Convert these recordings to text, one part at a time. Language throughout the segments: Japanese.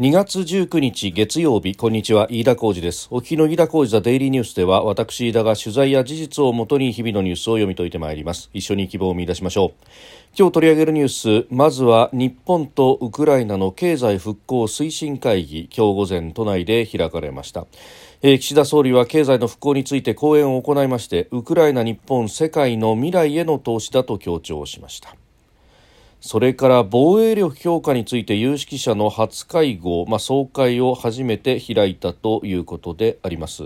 2月19日月曜日こんにちは。飯田浩二です。お聞きの飯田浩二ザデイリーニュースでは私飯田が取材や事実をもとに日々のニュースを読み解いてまいります。一緒に希望を見出しましょう。今日取り上げるニュースまずは日本とウクライナの経済復興推進会議今日午前都内で開かれました。え岸田総理は経済の復興について講演を行いましてウクライナ日本世界の未来への投資だと強調しました。それから防衛力強化について有識者の初会合、まあ、総会を初めて開いたということであります。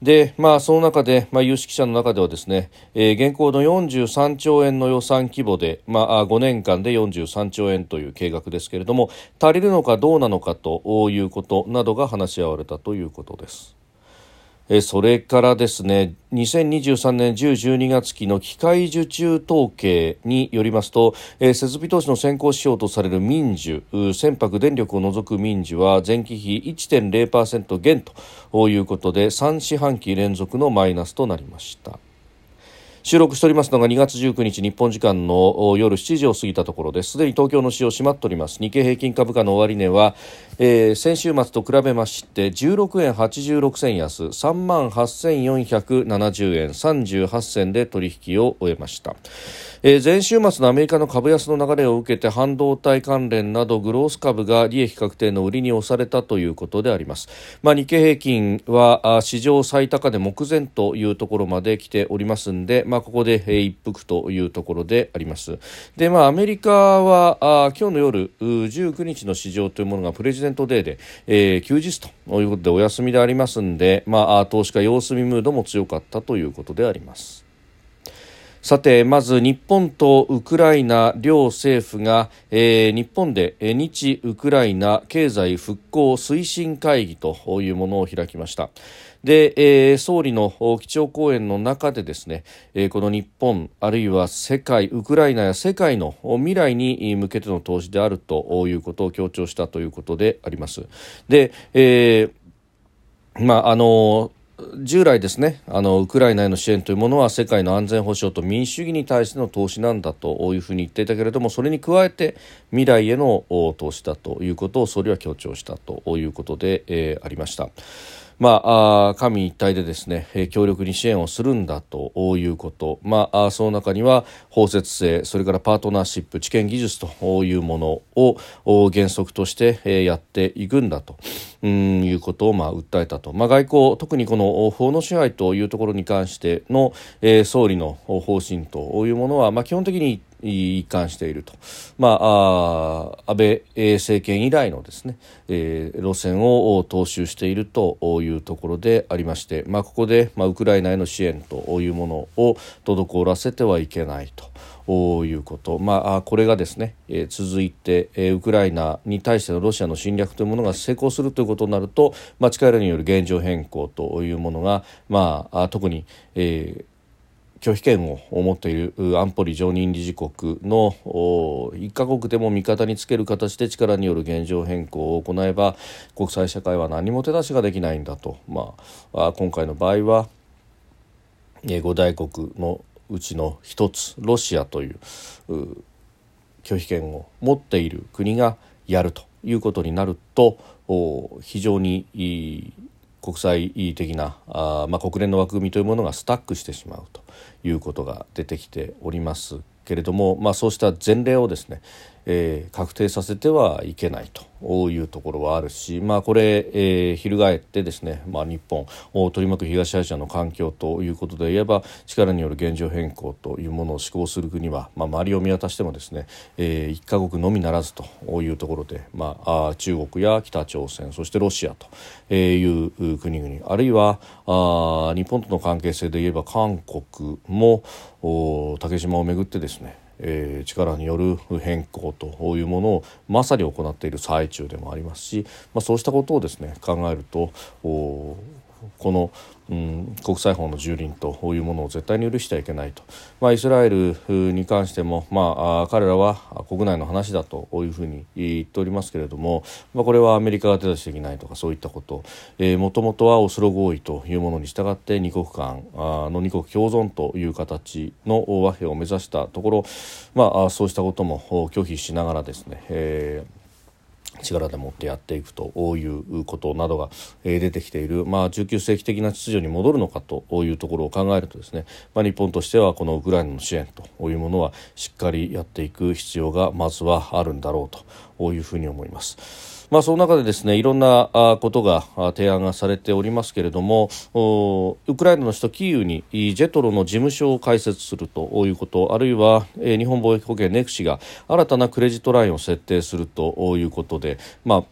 で、まあ、その中で、まあ、有識者の中ではですね、えー、現行の43兆円の予算規模で、まあ、5年間で43兆円という計画ですけれども、足りるのかどうなのかということなどが話し合われたということです。えそれからですね2023年10、12月期の機械受注統計によりますと、え設備投資の先行指標とされる民需船舶電力を除く民需は前期比1.0%減ということで3四半期連続のマイナスとなりました。収録しておりますのが2月19日日本時間の夜7時を過ぎたところです。すでに東京の市場閉まっております。日経平均株価の終値は、えー、先週末と比べまして16円86銭安3万8470円38銭で取引を終えました。えー、前週末のアメリカの株安の流れを受けて半導体関連などグロース株が利益確定の売りに押されたということであります、まあ、日経平均は史上最高値目前というところまで来ておりますんで、まあ、ここで一服というところであります。で、まあ、アメリカはあ今日の夜19日の市場というものがプレジデントデーで、えー、休日ということでお休みでありますんで、まあ、投資家様子見ムードも強かったということであります。さてまず日本とウクライナ両政府が、えー、日本で日ウクライナ経済復興推進会議というものを開きました。で、えー、総理の基調講演の中でですね、えー、この日本あるいは世界ウクライナや世界の未来に向けての投資であるということを強調したということであります。で、えーまああの従来ですねあのウクライナへの支援というものは世界の安全保障と民主主義に対しての投資なんだというふうに言っていたけれどもそれに加えて未来への投資だということを総理は強調したということで、えー、ありました。まあ、神一体でですね、強力に支援をするんだということ、まあ、その中には包摂性それからパートナーシップ知見技術というものを原則としてやっていくんだと。いうことをまあ訴えたと、まあ、外交特にこの法の支配というところに関しての、えー、総理の方針というものは、まあ、基本的に一一貫していると、まあ、安倍政権以来のですね、えー、路線を踏襲しているというところでありまして、まあ、ここで、まあ、ウクライナへの支援というものを滞らせてはいけないと。いうこと、まあ、これがですね、えー、続いて、えー、ウクライナに対してのロシアの侵略というものが成功するということになると、まあ、力による現状変更というものが、まあ、特に、えー拒否権を持っている安保理常任理事国の1カ国でも味方につける形で力による現状変更を行えば国際社会は何も手出しができないんだと、まあ、今回の場合は5大国のうちの一つロシアという拒否権を持っている国がやるということになると非常に国際的なあ、まあ、国連の枠組みというものがスタックしてしまうということが出てきておりますけれども、まあ、そうした前例をですね、えー、確定させてはいけないというところはあるし、まあ、これ、えー、翻ってですね、まあ、日本を取り巻く東アジアの環境ということで言えば力による現状変更というものを施行する国は、まあ、周りを見渡してもですね、えー、一カ国のみならずというところで、まあ、中国や北朝鮮そしてロシアという国々あるいはあ日本との関係性で言えば韓国も竹島をめぐってですねえー、力による変更というものをまさに行っている最中でもありますし、まあ、そうしたことをですね考えるとこの、うん、国際法の蹂躙というものを絶対に許してはいけないと、まあ、イスラエルに関しても、まあ、彼らは国内の話だというふうに言っておりますけれども、まあ、これはアメリカが手出しできないとかそういったこと。もともとはオスロ合意というものに従って二国間の二国共存という形の和平を目指したところ、まあ、そうしたことも拒否しながらですね、えー力でもってやっていくということなどが出てきている、まあ、19世紀的な秩序に戻るのかというところを考えるとですね、まあ、日本としてはこのウクライナの支援というものはしっかりやっていく必要がまずはあるんだろうというふうに思います。まあ、その中でですねいろんなことが提案がされておりますけれどもウクライナの首都キーウにジェトロの事務所を開設するということあるいは日本貿易保険ネクシが新たなクレジットラインを設定するということで、まあ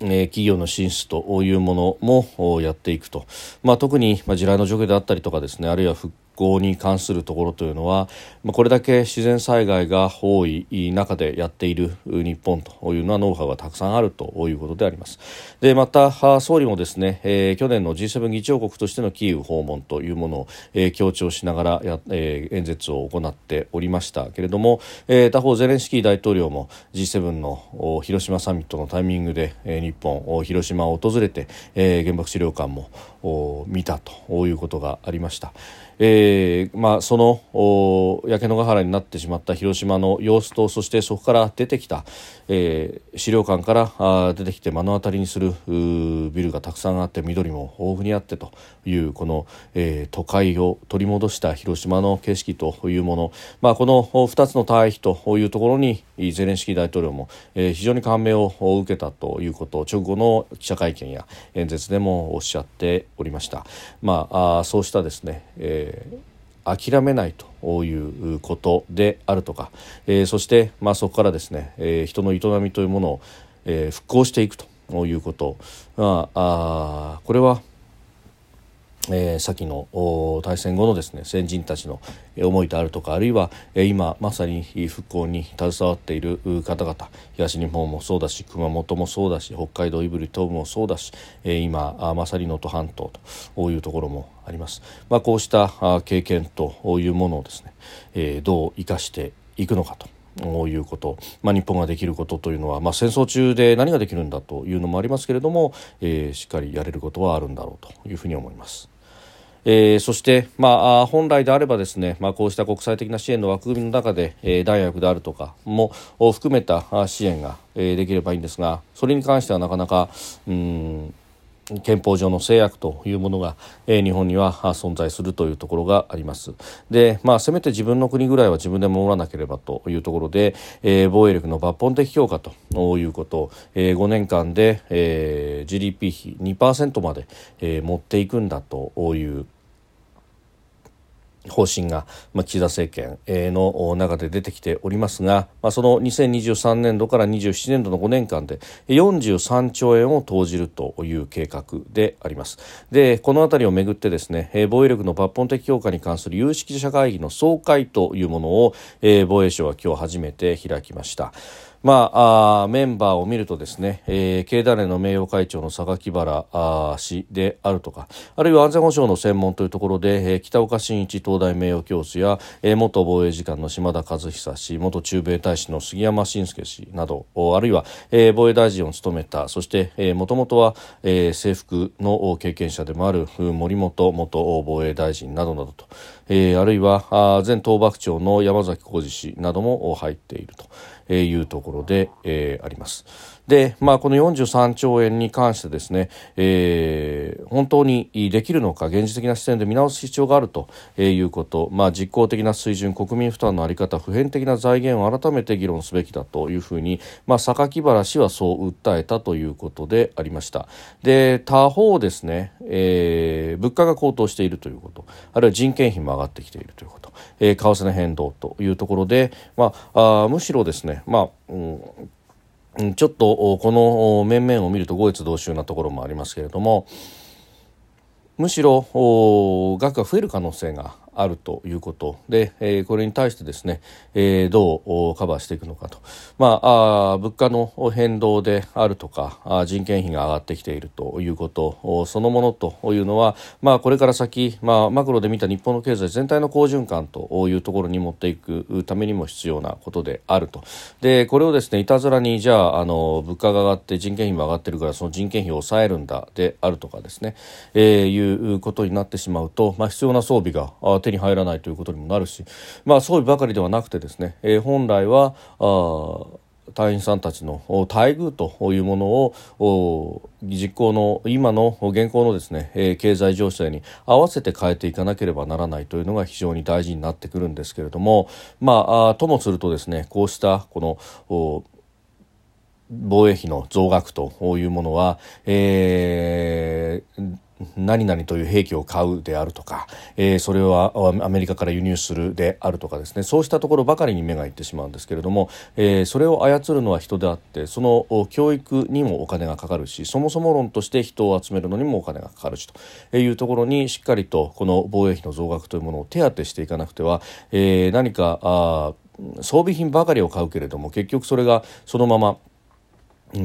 企業の進出というものもやっていくと、まあ、特に、地雷の除去であったりとかですねあるいは復興に関するところというのは、まあ、これだけ自然災害が多い中でやっている日本というのはノウハウがたくさんあるということでありますでまた総理もですね、えー、去年の G7 議長国としてのキーウ訪問というものを、えー、強調しながらや、えー、演説を行っておりましたけれども、えー、他方ゼレンスキー大統領も G7 の広島サミットのタイミングで、えー、日本広島を訪れて、えー、原爆資料館も見たということがありました。えーまあ、その焼け野ヶ原になってしまった広島の様子とそしてそこから出てきた、えー、資料館からあ出てきて目の当たりにするビルがたくさんあって緑も豊富にあってというこの、えー、都会を取り戻した広島の景色というもの、まあ、この2つの対比というところにゼレンスキー大統領も、えー、非常に感銘を受けたということを直後の記者会見や演説でもおっしゃっておりました。まあ、あそうしたですね、えー諦めないということであるとか、えー、そして、まあ、そこからですね、えー、人の営みというものを、えー、復興していくということ、まあ、あこれはえー、先の大戦後のですね先人たちの思いであるとかあるいは、えー、今まさに復興に携わっている方々東日本もそうだし熊本もそうだし北海道胆振東部もそうだし、えー、今まさに能登半島というところもあります、まあ、こうした経験というものをですね、えー、どう生かしていくのかということ、まあ、日本ができることというのは、まあ、戦争中で何ができるんだというのもありますけれども、えー、しっかりやれることはあるんだろうというふうに思います。えー、そして、まあ、本来であればですね、まあ、こうした国際的な支援の枠組みの中で、えー、弾薬であるとかも含めた支援が、えー、できればいいんですがそれに関してはなかなかうん憲法上の制約というものが、え、日本には存在するというところがあります。で、まあ、せめて自分の国ぐらいは自分で守らなければというところで、えー、防衛力の抜本的強化ということ、えー、5年間で、えー、GDP 比2%まで、えー、持っていくんだという方針が、まあ、岸田政権の中で出てきておりますが、まあ、その2023年度から27年度の5年間で43兆円を投じるという計画でありますでこの辺りをめぐってですね防衛力の抜本的強化に関する有識者会議の総会というものを防衛省は今日初めて開きました。まあ、あメンバーを見るとですね、えー、経団連の名誉会長の榊原あ氏であるとかあるいは安全保障の専門というところで、えー、北岡伸一東大名誉教授や、えー、元防衛次官の島田和久氏元駐米大使の杉山伸介氏などあるいは、えー、防衛大臣を務めたそしてもともとは、えー、制服の経験者でもある森本元防衛大臣などなどと、えー、あるいは前東幕長の山崎浩二氏なども入っていると。いうところで、あります。で、まあ、この43兆円に関してですね、えー、本当にできるのか、現実的な視点で見直す必要があるということ、まあ、実効的な水準、国民負担の在り方、普遍的な財源を改めて議論すべきだというふうに、まあ、榊原氏はそう訴えたということでありました。で、他方ですね、えー、物価が高騰しているということ、あるいは人件費も上がってきているということ、えー、為替の変動というところで、まあ、あむしろですね、まあ、うんちょっとこの面々を見ると五越同州なところもありますけれどもむしろ額が増える可能性があるということで、えー、これに対してですね、えー、どうカバーしていくのかと、まあ、あ物価の変動であるとかあ人件費が上がってきているということそのものというのは、まあ、これから先、まあ、マクロで見た日本の経済全体の好循環というところに持っていくためにも必要なことであると。でこれをですねいたずらにじゃああの物価が上がって人件費も上がってるからその人件費を抑えるんだであるとかですね、えー、いうことになってしまうと、まあ、必要な装備が手手に入らないということにもなるし、まあ、装備ばかりではなくてですね、えー、本来はあ隊員さんたちの待遇というものを実行の今の現行のですね、えー、経済情勢に合わせて変えていかなければならないというのが非常に大事になってくるんですけれども、まあ、ともするとですねこうしたこの防衛費の増額というものは、えー、何々という兵器を買うであるとか、えー、それはアメリカから輸入するであるとかですね。そうしたところばかりに目がいってしまうんですけれども、えー、それを操るのは人であってその教育にもお金がかかるしそもそも論として人を集めるのにもお金がかかるしというところにしっかりとこの防衛費の増額というものを手当てしていかなくては、えー、何かあ装備品ばかりを買うけれども結局それがそのまま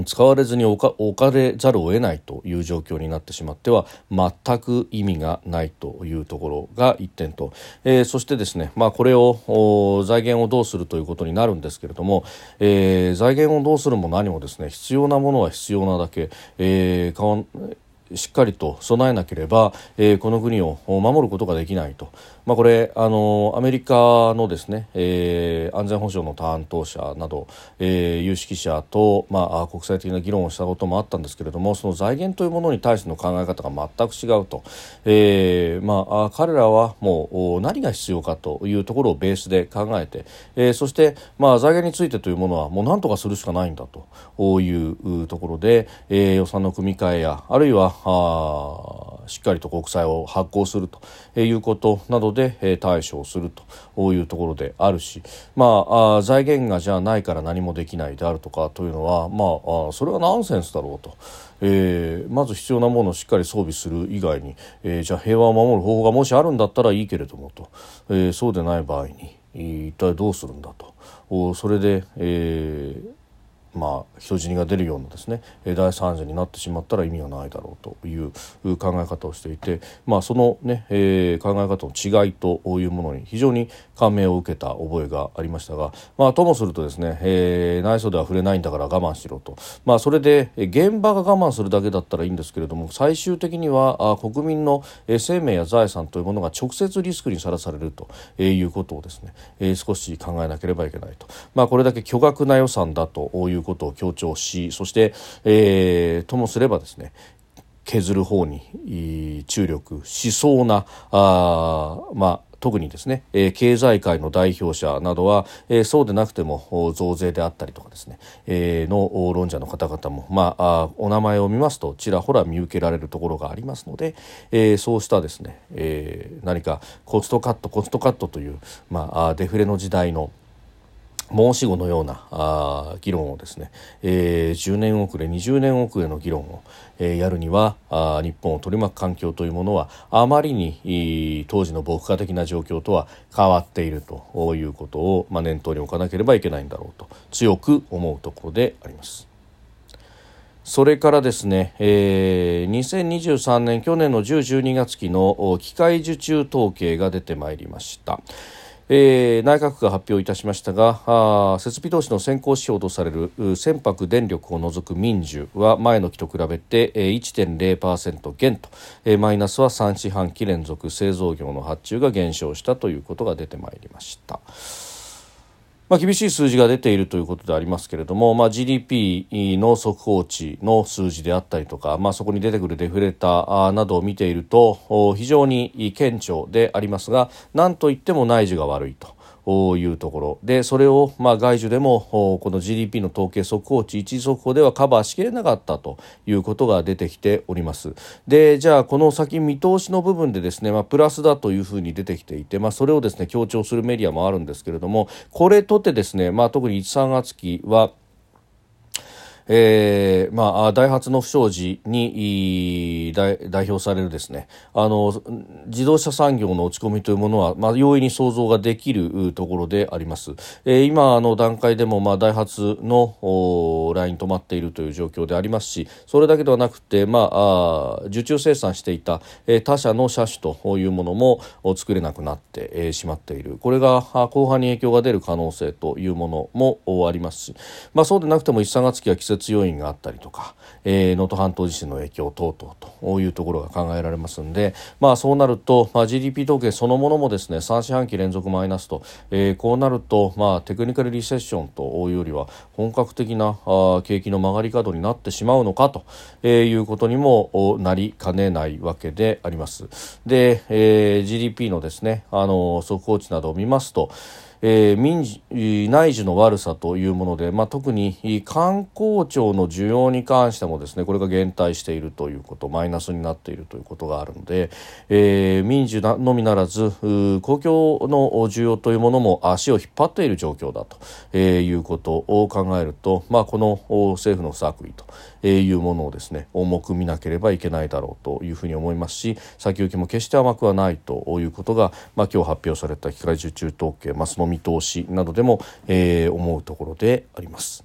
使われずに置かれざるを得ないという状況になってしまっては全く意味がないというところが一点と、えー、そしてですね、まあ、これを財源をどうするということになるんですけれども、えー、財源をどうするも何もですね必要なものは必要なだけ、えー、しっかりと備えなければ、えー、この国を守ることができないと、まあ、これあのアメリカのですね、えー、安全保障の担当者など、えー、有識者と、まあ、国際的な議論をしたこともあったんですけれどもその財源というものに対しての考え方が全く違うと、えーまあ、彼らはもう何が必要かというところをベースで考えて、えー、そして、まあ、財源についてというものはもう何とかするしかないんだというところで、えー、予算の組み替えやあるいはあしっかりと国債を発行するということなどで、え対処をするというところであるし、まあ、財源がじゃないから何もできないであるとかというのは、まあ、あそれはナンセンスだろうと。えー、まず必要なものをしっかり装備する以外に、えー、じゃあ平和を守る方法がもしあるんだったらいいけれどもと、えー、そうでない場合に一体どうするんだとそれで、えーまあ、人死にが出るようなですね大惨事になってしまったら意味がないだろうという考え方をしていて、まあ、そのね、えー、考え方の違いというものに非常に感銘を受けた覚えがありましたが、まあ、ともするとですね、えー、内装では触れないんだから我慢しろと、まあ、それで現場が我慢するだけだったらいいんですけれども最終的には国民の生命や財産というものが直接リスクにさらされるということをですね、えー、少し考えなければいけないと、まあ、これだけ巨額な予算だということを強調しそして、えー、ともすればですね削る方に注力しそうなあまあ特にですね、えー、経済界の代表者などは、えー、そうでなくても増税であったりとかですね、えー、の論者の方々も、まあ、あお名前を見ますとちらほら見受けられるところがありますので、えー、そうしたですね、えー、何かコストカットコストカットという、まあ、デフレの時代の申し子のようなあ議論をですね、えー、10年遅れ20年遅れの議論を、えー、やるにはあ日本を取り巻く環境というものはあまりに当時の牧歌的な状況とは変わっているということを、まあ、念頭に置かなければいけないんだろうと強く思うところであります。それからですね、えー、2023年去年の10、12月期の機械受注統計が出てまいりました。えー、内閣府が発表いたしましたが設備投資の先行指標とされる船舶電力を除く民需は前の期と比べて、えー、1.0%減と、えー、マイナスは3四半期連続製造業の発注が減少したということが出てまいりました。まあ、厳しい数字が出ているということでありますけれども、まあ、GDP の速報値の数字であったりとか、まあ、そこに出てくるデフレーターなどを見ていると非常に顕著でありますがなんといっても内需が悪いと。いうところ。でそれをまあ外需でもこの GDP の統計速報値一時速報ではカバーしきれなかったということが出てきております。でじゃあこの先見通しの部分でですね、まあ、プラスだというふうに出てきていて、まあ、それをですね強調するメディアもあるんですけれどもこれとてですね、まあ、特に1、3月期はえーまあ、ダイハツの不祥事に代表されるですね。あの自動車産業の落ち込みというものは、まあ、容易に想像ができるところであります、えー、今の段階でも、まあ、ダイハツのライン止まっているという状況でありますしそれだけではなくて、まあ、あ受注生産していた、えー、他社の車種というものも作れなくなって、えー、しまっている。これが後半に影響が出る可能性というものもありますし、まあ、そうでなくても1、3月期は季節接要因があったりとか能登、半島地震の影響等々というところが考えられますので、まあ、そうなると、まあ、GDP 統計そのものもですね3四半期連続マイナスと、えー、こうなると、まあ、テクニカルリセッションというよりは本格的なあ景気の曲がり角になってしまうのかと、えー、いうことにもなりかねないわけであります。で、えー、GDP のですねあの速報値などを見ますとえー、民事内需の悪さというもので、まあ、特に観光庁の需要に関してもですねこれが減退しているということマイナスになっているということがあるので、えー、民需のみならず公共の需要というものも足を引っ張っている状況だと、えー、いうことを考えると、まあ、この政府の作為というものをですね重く見なければいけないだろうというふうに思いますし先行きも決して甘くはないということが、まあ、今日発表された機械受注統計、まあ、その見通しなどでも、えー、思うところであります。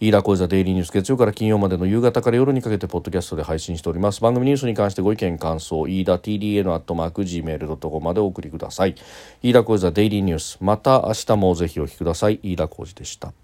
飯田小座デイリーニュース月曜から金曜までの夕方から夜にかけてポッドキャストで配信しております。番組ニュースに関してご意見感想飯田 TDA のアットマーク Gmail.com までお送りください。飯田小座デイリーニュースまた明日もぜひお聞きください。飯田小路でした。